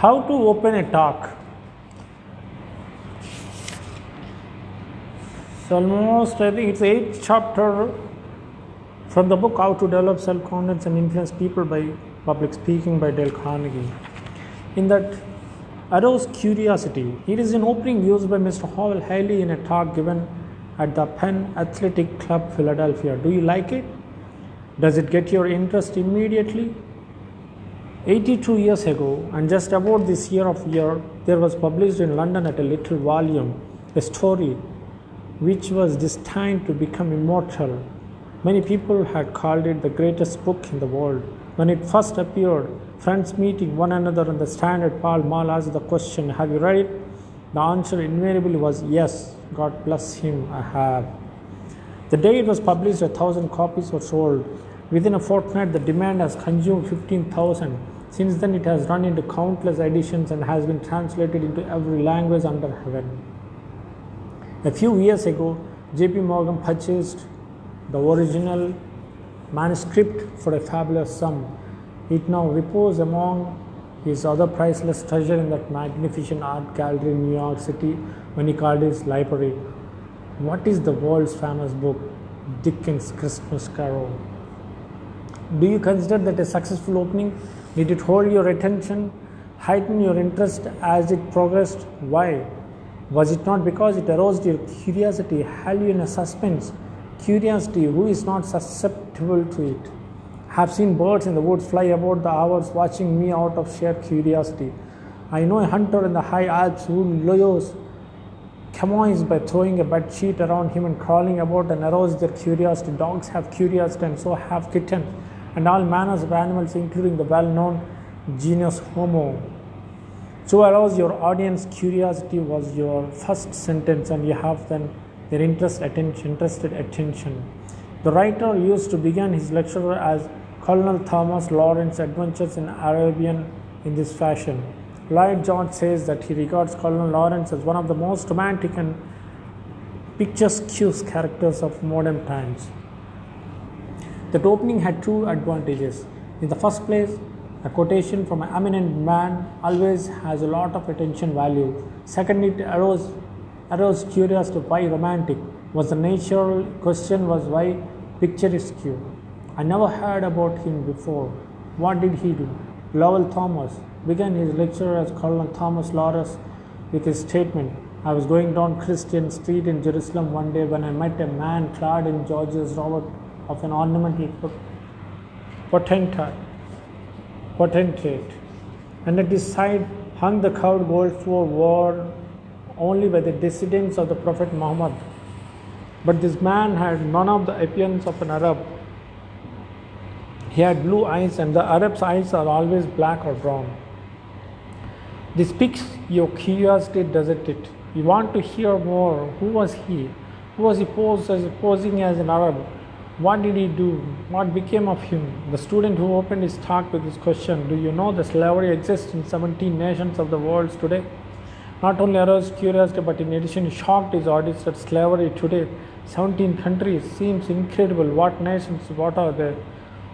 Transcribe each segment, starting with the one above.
How to open a talk? So almost I think it's eighth chapter from the book How to Develop Self Confidence and Influence People by Public Speaking by Dale Carnegie. In that arouse curiosity. it is an opening used by Mr. Howell Healy in a talk given at the Penn Athletic Club, Philadelphia. Do you like it? Does it get your interest immediately? 82 years ago, and just about this year of year, there was published in London at a little volume a story which was destined to become immortal. Many people had called it the greatest book in the world. When it first appeared, friends meeting one another on the Strand at Pall Mall asked the question, Have you read it? The answer invariably was yes. God bless him, I have. The day it was published, a thousand copies were sold. Within a fortnight, the demand has consumed 15,000. Since then, it has run into countless editions and has been translated into every language under heaven. A few years ago, JP Morgan purchased the original manuscript for a fabulous sum. It now reposes among his other priceless treasure in that magnificent art gallery in New York City when he called his library. What is the world's famous book? Dickens' Christmas Carol. Do you consider that a successful opening? Did it hold your attention, heighten your interest as it progressed? Why? Was it not because it aroused your curiosity, held you in a suspense? Curiosity, who is not susceptible to it? Have seen birds in the woods fly about the hours watching me out of sheer curiosity. I know a hunter in the high Alps who lures chamois by throwing a bed sheet around him and crawling about and arouse their curiosity. Dogs have curiosity and so have kittens and all manners of animals, including the well known genus Homo. So arouse your audience curiosity was your first sentence, and you have then their interest, attention, interested attention. The writer used to begin his lecture as Colonel Thomas Lawrence Adventures in Arabian in this fashion. Lloyd George says that he regards Colonel Lawrence as one of the most romantic and picturesque characters of modern times. That opening had two advantages. In the first place, a quotation from an eminent man always has a lot of attention value. Second, it arose, arose curiosity why romantic was the natural question was why picturesque. I never heard about him before. What did he do? Lowell Thomas began his lecture as Colonel Thomas Lawrence with his statement I was going down Christian Street in Jerusalem one day when I met a man clad in George's Robert of an ornamental potentate, potentate, and at his side hung the curved gold sword worn only by the descendants of the Prophet Muhammad. But this man had none of the appearance of an Arab. He had blue eyes, and the Arab's eyes are always black or brown. This piques your curiosity, doesn't it? You want to hear more. Who was he? Who was he posed as, posing as an Arab? What did he do? What became of him? The student who opened his talk with this question Do you know that slavery exists in 17 nations of the world today? Not only aroused curiosity, but in addition, shocked his audience that slavery today, 17 countries, seems incredible. What nations, what are there?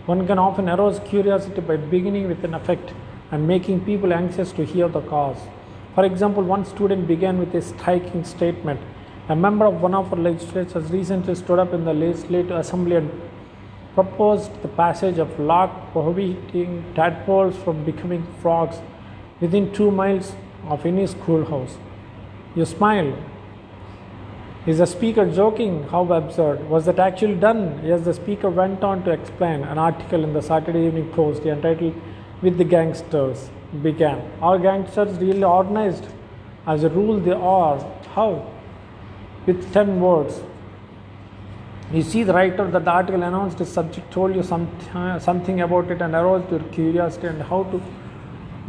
One can often arouse curiosity by beginning with an effect and making people anxious to hear the cause. For example, one student began with a striking statement. A member of one of our legislatures recently stood up in the legislative assembly and proposed the passage of law prohibiting tadpoles from becoming frogs within two miles of any schoolhouse. You smile. Is the speaker joking? How absurd. Was that actually done? Yes, the speaker went on to explain an article in the Saturday Evening Post entitled With the Gangsters began. Are gangsters really organized? As a rule, they are. How? With 10 words. You see, the writer that the article announced the subject told you some, uh, something about it and aroused your curiosity and how to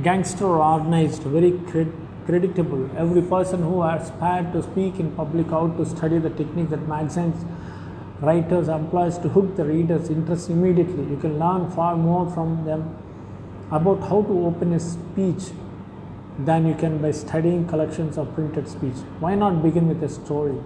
gangster organized, very cred-. Every person who aspired to speak in public out to study the technique that magazines writers employs to hook the reader's interest immediately. You can learn far more from them about how to open a speech than you can by studying collections of printed speech. Why not begin with a story?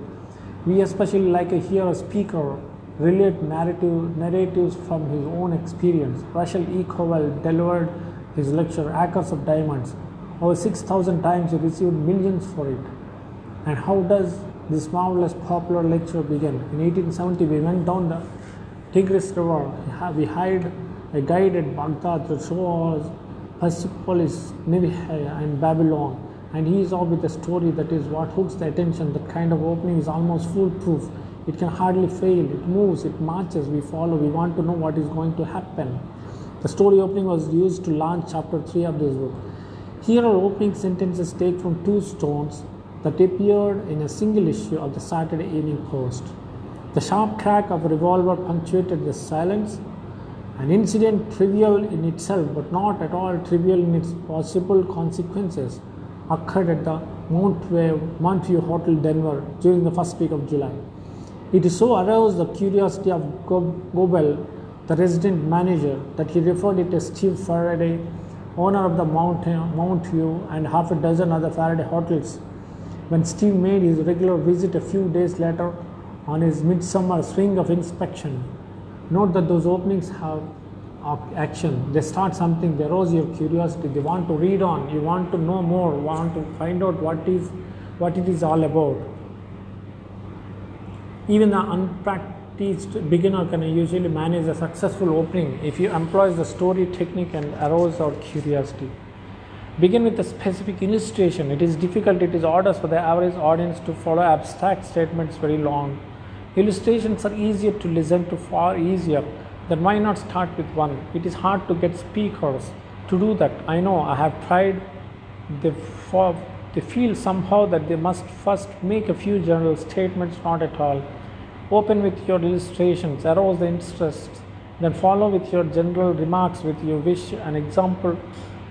We especially like to hear a speaker relate narrative, narratives from his own experience. Russell E. Conwell delivered his lecture, Acres of Diamonds, Over 6,000 times he received millions for it. And how does this marvelous popular lecture begin? In 1870, we went down the Tigris River. We hired a guide at Baghdad to show us Persepolis, Nineveh, and Babylon. And he is off with a story that is what hooks the attention. That kind of opening is almost foolproof. It can hardly fail. It moves, it marches, we follow. We want to know what is going to happen. The story opening was used to launch chapter 3 of this book. Here are opening sentences taken from two stones that appeared in a single issue of the Saturday Evening Post. The sharp crack of a revolver punctuated the silence, an incident trivial in itself but not at all trivial in its possible consequences occurred at the Montview, Hotel, Denver during the first week of July. It so aroused the curiosity of Goebel, the resident manager, that he referred it to Steve Faraday, owner of the Mount, Montview and half a dozen other Faraday hotels. When Steve made his regular visit a few days later on his midsummer swing of inspection, note that those openings have action. They start something, they arouse your curiosity, they want to read on, you want to know more, want to find out what is what it is all about. Even the unpracticed beginner can usually manage a successful opening if he employs the story technique and arouse our curiosity. Begin with a specific illustration. It is difficult, it is orders for the average audience to follow abstract statements very long. Illustrations are easier to listen to, far easier. Then why not start with one? It is hard to get speakers to do that. I know I have tried. They, for, they feel somehow that they must first make a few general statements, not at all. Open with your illustrations, arouse the interest, then follow with your general remarks with your wish an example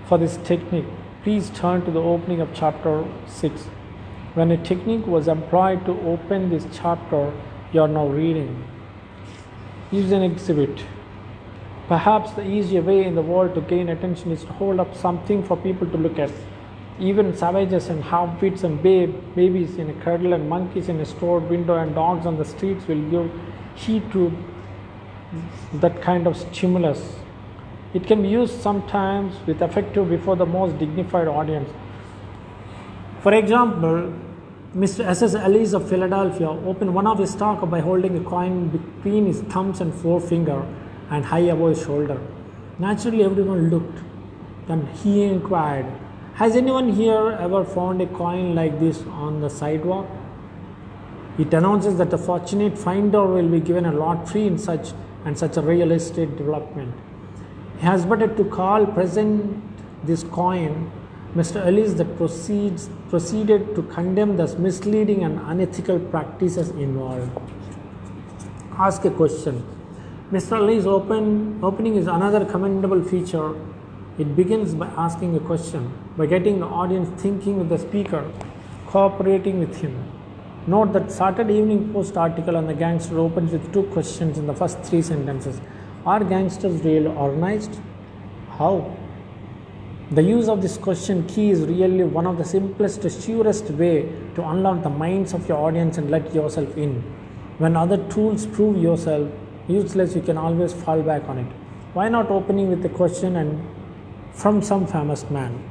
for this technique. Please turn to the opening of chapter 6. When a technique was employed to open this chapter, you are now reading. Use an exhibit. Perhaps the easier way in the world to gain attention is to hold up something for people to look at. Even savages and half-wits and babe, babies in a cradle and monkeys in a store window and dogs on the streets will give heed to that kind of stimulus. It can be used sometimes with effective before the most dignified audience. For example, Mr. S.S. Ellis of Philadelphia opened one of his talk by holding a coin between his thumbs and forefinger and high above his shoulder. Naturally, everyone looked. Then he inquired, Has anyone here ever found a coin like this on the sidewalk? It announces that the fortunate finder will be given a lottery in such and such a real estate development. He has but to call present this coin Mr. Ellis that proceeds, proceeded to condemn the misleading and unethical practices involved. Ask a question. Mr. Ellis' open, opening is another commendable feature. It begins by asking a question, by getting the audience thinking with the speaker, cooperating with him. Note that Saturday Evening Post article on the gangster opens with two questions in the first three sentences. Are gangsters really organized? How? The use of this question key is really one of the simplest, surest way to unlock the minds of your audience and let yourself in. When other tools prove yourself useless, you can always fall back on it. Why not opening with a question and from some famous man?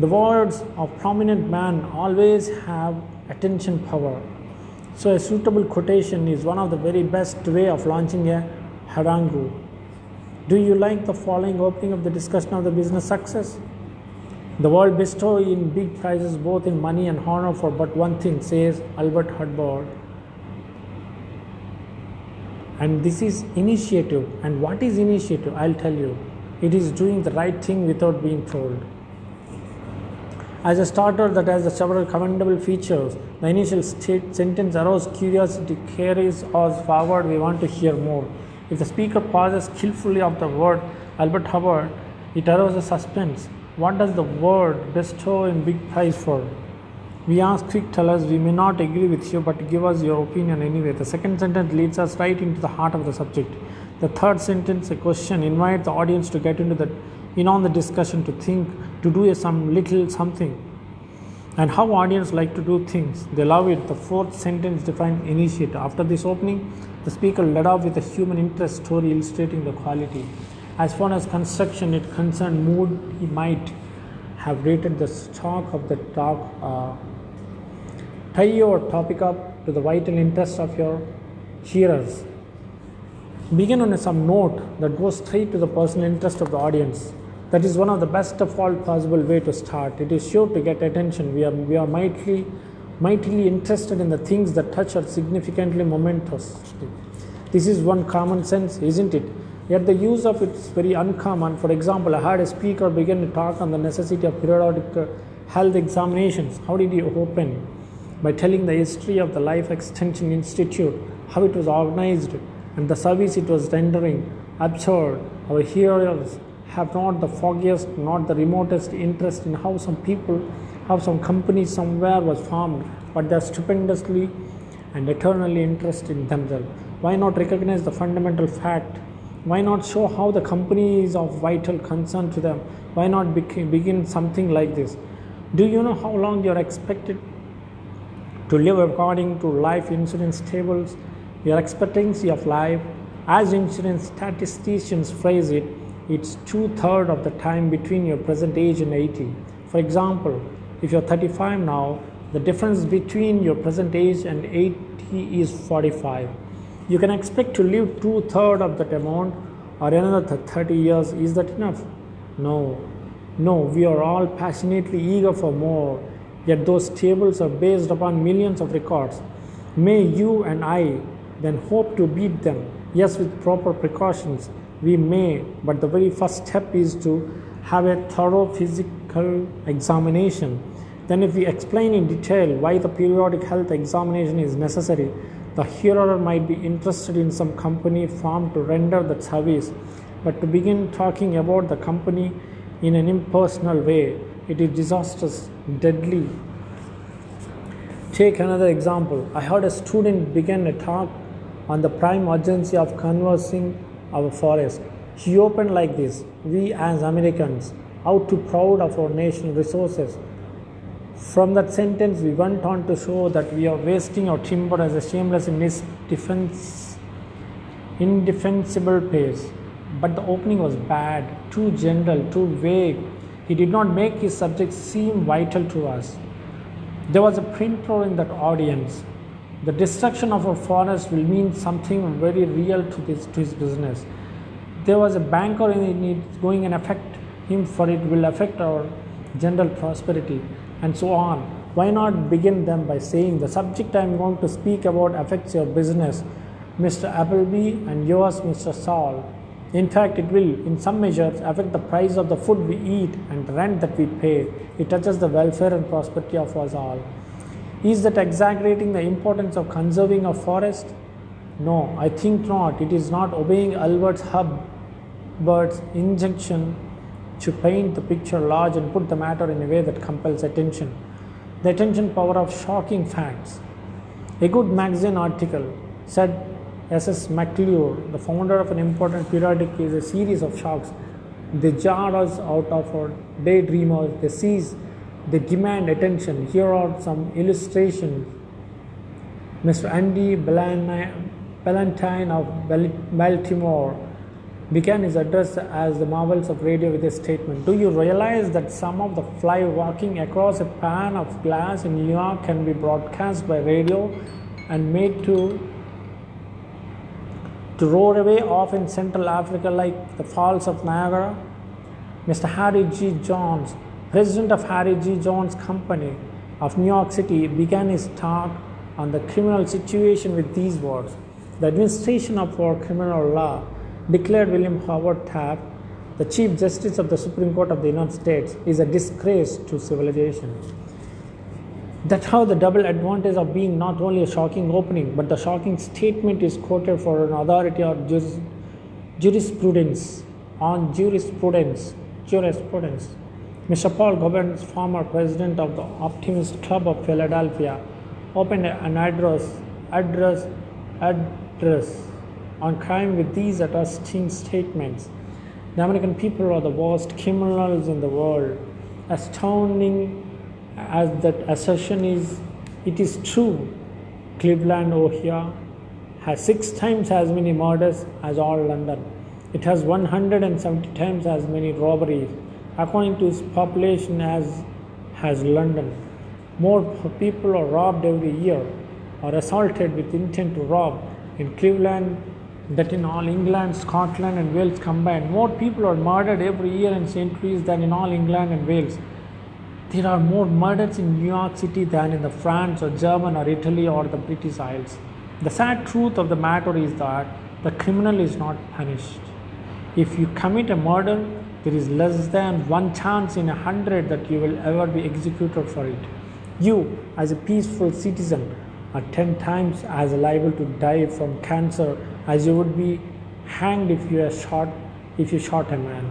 The words of prominent man always have attention power. So a suitable quotation is one of the very best way of launching a harangue. Do you like the following opening of the discussion of the business success? The world bestow in big prizes both in money and honor for but one thing, says Elbert Hubbard. And this is initiative. And what is initiative? I'll tell you. It is doing the right thing without being told. As a starter that has several commendable features, the initial state sentence arouses curiosity, carries us forward, we want to hear more. If the speaker pauses skillfully of the word Elbert Hubbard, it arouses suspense. What does the word bestow in big prize for? We ask quick tellers, we may not agree with you, but give us your opinion anyway. The second sentence leads us right into the heart of the subject. The third sentence, a question, invite the audience to get into the in on the discussion, to think, to do a, some little something. And how audience like to do things. They love it. The fourth sentence defines initiative. After this opening, the speaker led off with a human interest story illustrating the quality. As far as construction is concerned, mood he might have rated the stock of the talk. Uh, tie your topic up to the vital interest of your hearers. Begin on some note that goes straight to the personal interest of the audience. That is one of the best of all possible way to start. It is sure to get attention. We are, we are mightily, mightily interested in the things that touch us significantly momentous. This is one common sense, isn't it? Yet the use of it is very uncommon. For example, I had a speaker begin to talk on the necessity of periodic uh, health examinations. How did he open? By telling the history of the Life Extension Institute, how it was organized, and the service it was rendering. Absurd. Our hearers have not the foggiest, not the remotest interest in how some people, how some company somewhere was formed, but they are stupendously and eternally interested in themselves. Why not recognize the fundamental fact? Why not show how the company is of vital concern to them? Why not begin something like this? Do you know how long you are expected to live according to life insurance tables? Your expectancy of life, as insurance statisticians phrase it, it's two thirds of the time between your present age and 80. For example, if you're 35 now, the difference between your present age and 80 is 45. You can expect to live two thirds of that amount or another 30 years. Is that enough? No. No, we are all passionately eager for more, yet those tables are based upon millions of records. May you and I then hope to beat them, yes, with proper precautions we may, but the very first step is to have a thorough physical examination. Then, if we explain in detail why the periodic health examination is necessary, the hearer might be interested in some company formed to render that service. But to begin talking about the company in an impersonal way, it is disastrous, deadly. Take another example. I heard a student begin a talk on the prime urgency of conversing our forest. He opened like this We as Americans out too proud of our national resources. From that sentence, we went on to show that we are wasting our timber as a shameless and defense, indefensible pace. But the opening was bad, too general, too vague. He did not make his subject seem vital to us. There was a printer in that audience the destruction of a forest will mean something very real to, this, to his business. There was a banker in it going and affect him for it will affect our general prosperity and so on. Why not begin them by saying the subject I am going to speak about affects your business, Mr. Appleby, and yours, Mr. Saul. In fact, it will, in some measures, affect the price of the food we eat and rent that we pay. It touches the welfare and prosperity of us all. Is that exaggerating the importance of conserving a forest? No, I think not. It is not obeying Elbert Hubbard's injunction to paint the picture large and put the matter in a way that compels attention. The attention power of shocking facts. A good magazine article said S.S. McClure, the founder of an important periodic, is a series of shocks. They jar us out of our daydreamers, they seize they demand attention. Here are some illustrations. Mr. Andy Ballantyne of Baltimore began his address as the marvels of radio with a statement Do you realize that some of the fly walking across a pan of glass in New York can be broadcast by radio and made to to roar away off in Central Africa like the falls of Niagara? Mr. Harry G. Jones president of Harry G. Jones Company of New York City, began his talk on the criminal situation with these words The administration of our criminal law, declared William Howard Taft, the Chief Justice of the Supreme Court of the United States, is a disgrace to civilization. That's how the double advantage of being not only a shocking opening, but the shocking statement is quoted for an authority or jurisprudence on jurisprudence. Jurisprudence. Mr. Paul Gibbons, former president of the Optimist Club of Philadelphia, opened an address, address, address on crime with these arresting statements. The American people are the worst criminals in the world. Astounding as that assertion is, it is true. Cleveland, Ohio, has six times as many murders as all London. It has 170 times as many robberies according to its population as has London. More people are robbed every year or assaulted with intent to rob in Cleveland that in all England, Scotland, and Wales combined. More people are murdered every year in. Louis than in all England and Wales. There are more murders in New York City than in the France or German or Italy or the British Isles. The sad truth of the matter is that the criminal is not punished. If you commit a murder, there is less than one chance in a hundred that you will ever be executed for it. You, as a peaceful citizen, are 10 times as liable to die from cancer as you would be hanged if you shot if you shot a man.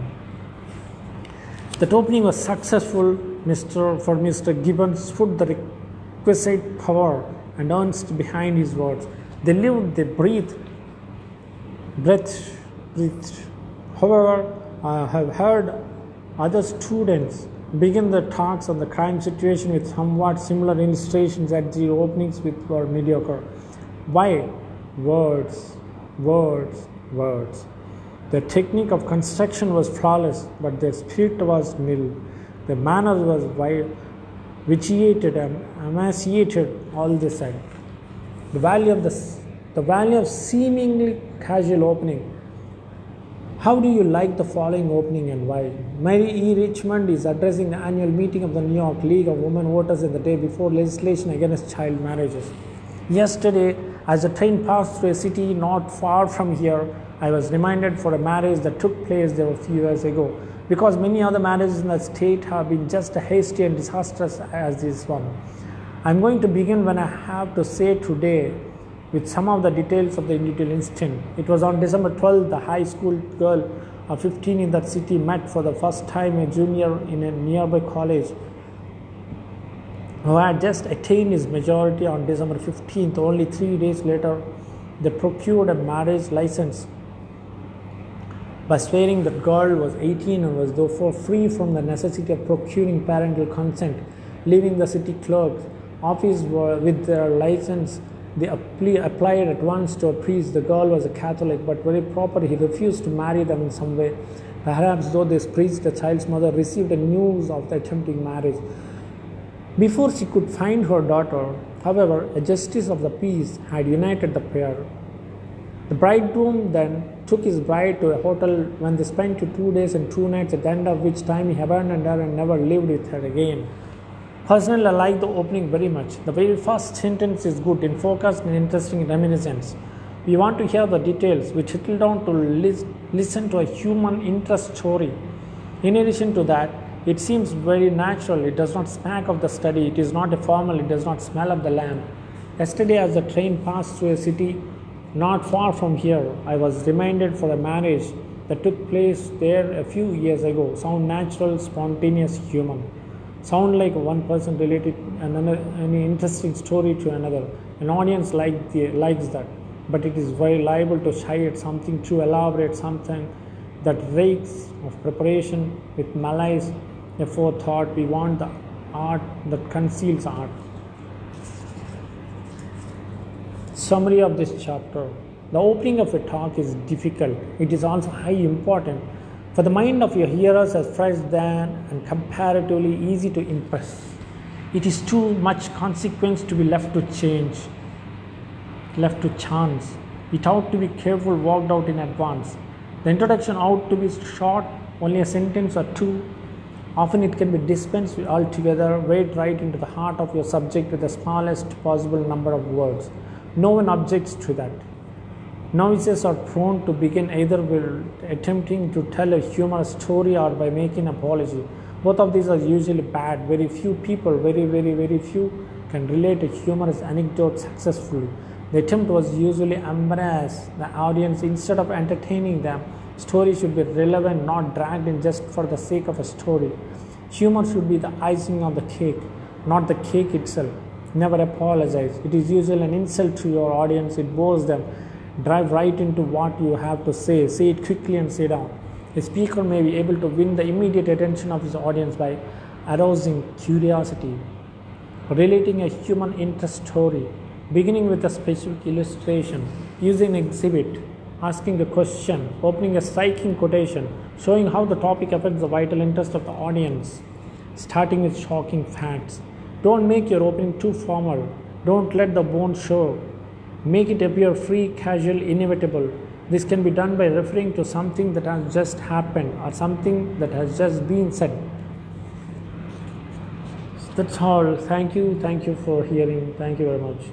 That opening was successful Mr. for Mr. Gibbons put the requisite power and earnest behind his words. They lived, they breathed, breath, breathed. However, I have heard other students begin their talks on the crime situation with somewhat similar illustrations at the openings which were mediocre. Why? Words, words, words. The technique of construction was flawless, but their spirit was nil. The manners was vitiated and emaciated all the same. The value of the, the value of seemingly casual opening how do you like the following opening and why? Mary E. Richmond is addressing the annual meeting of the New York League of Women Voters in the day before legislation against child marriages. Yesterday, as the train passed through a city not far from here, I was reminded for a marriage that took place there a few years ago. Because many other marriages in the state have been just as hasty and disastrous as this one. I'm going to begin when I have to say today with some of the details of the individual incident. It was on December 12th, the high school girl of 15 in that city met for the first time a junior in a nearby college who had just attained his majority on December 15th. Only three days later, they procured a marriage license by swearing that girl was 18 and was therefore free from the necessity of procuring parental consent, leaving the city clerk's office with their license they applied at once to a priest. The girl was a Catholic, but very proper. He refused to marry them in some way. Perhaps, though this priest, the child's mother, received the news of the attempting marriage. Before she could find her daughter, however, a justice of the peace had united the pair. The bridegroom then took his bride to a hotel when they spent two days and two nights, at the end of which time he abandoned her and never lived with her again. Personally, I like the opening very much. The very first sentence is good in focused and interesting reminiscence. We want to hear the details. We settle down to listen to a human interest story. In addition to that, it seems very natural. It does not smack of the study. It is not a formal. It does not smell of the lamp. Yesterday, as the train passed through a city not far from here, I was reminded for a marriage that took place there a few years ago. Sound natural, spontaneous, human sound like one person related another any interesting story to another an audience like the, likes that but it is very liable to shy at something too elaborate something that reeks of preparation with malice therefore thought we want the art that conceals art summary of this chapter the opening of a talk is difficult it is also high important for the mind of your hearers as fresh than and comparatively easy to impress. It is too much consequence to be left to change, left to chance. It ought to be careful worked out in advance. The introduction ought to be short, only a sentence or two. Often it can be dispensed with altogether, wade right into the heart of your subject with the smallest possible number of words. No one objects to that. Novices are prone to begin either with attempting to tell a humorous story or by making an apology. Both of these are usually bad. Very few people, very, very, very few, can relate a humorous anecdote successfully. The attempt was usually embarrass the audience instead of entertaining them. Story should be relevant, not dragged in just for the sake of a story. Humor should be the icing on the cake, not the cake itself. Never apologize. It is usually an insult to your audience. It bores them drive right into what you have to say, say it quickly and say down. A speaker may be able to win the immediate attention of his audience by arousing curiosity, relating a human interest story, beginning with a specific illustration, using an exhibit, asking a question, opening a striking quotation, showing how the topic affects the vital interest of the audience, starting with shocking facts. Don't make your opening too formal. Don't let the bones show. Make it appear free, casual, inevitable. This can be done by referring to something that has just happened or something that has just been said. That's all. Thank you. Thank you for hearing. Thank you very much.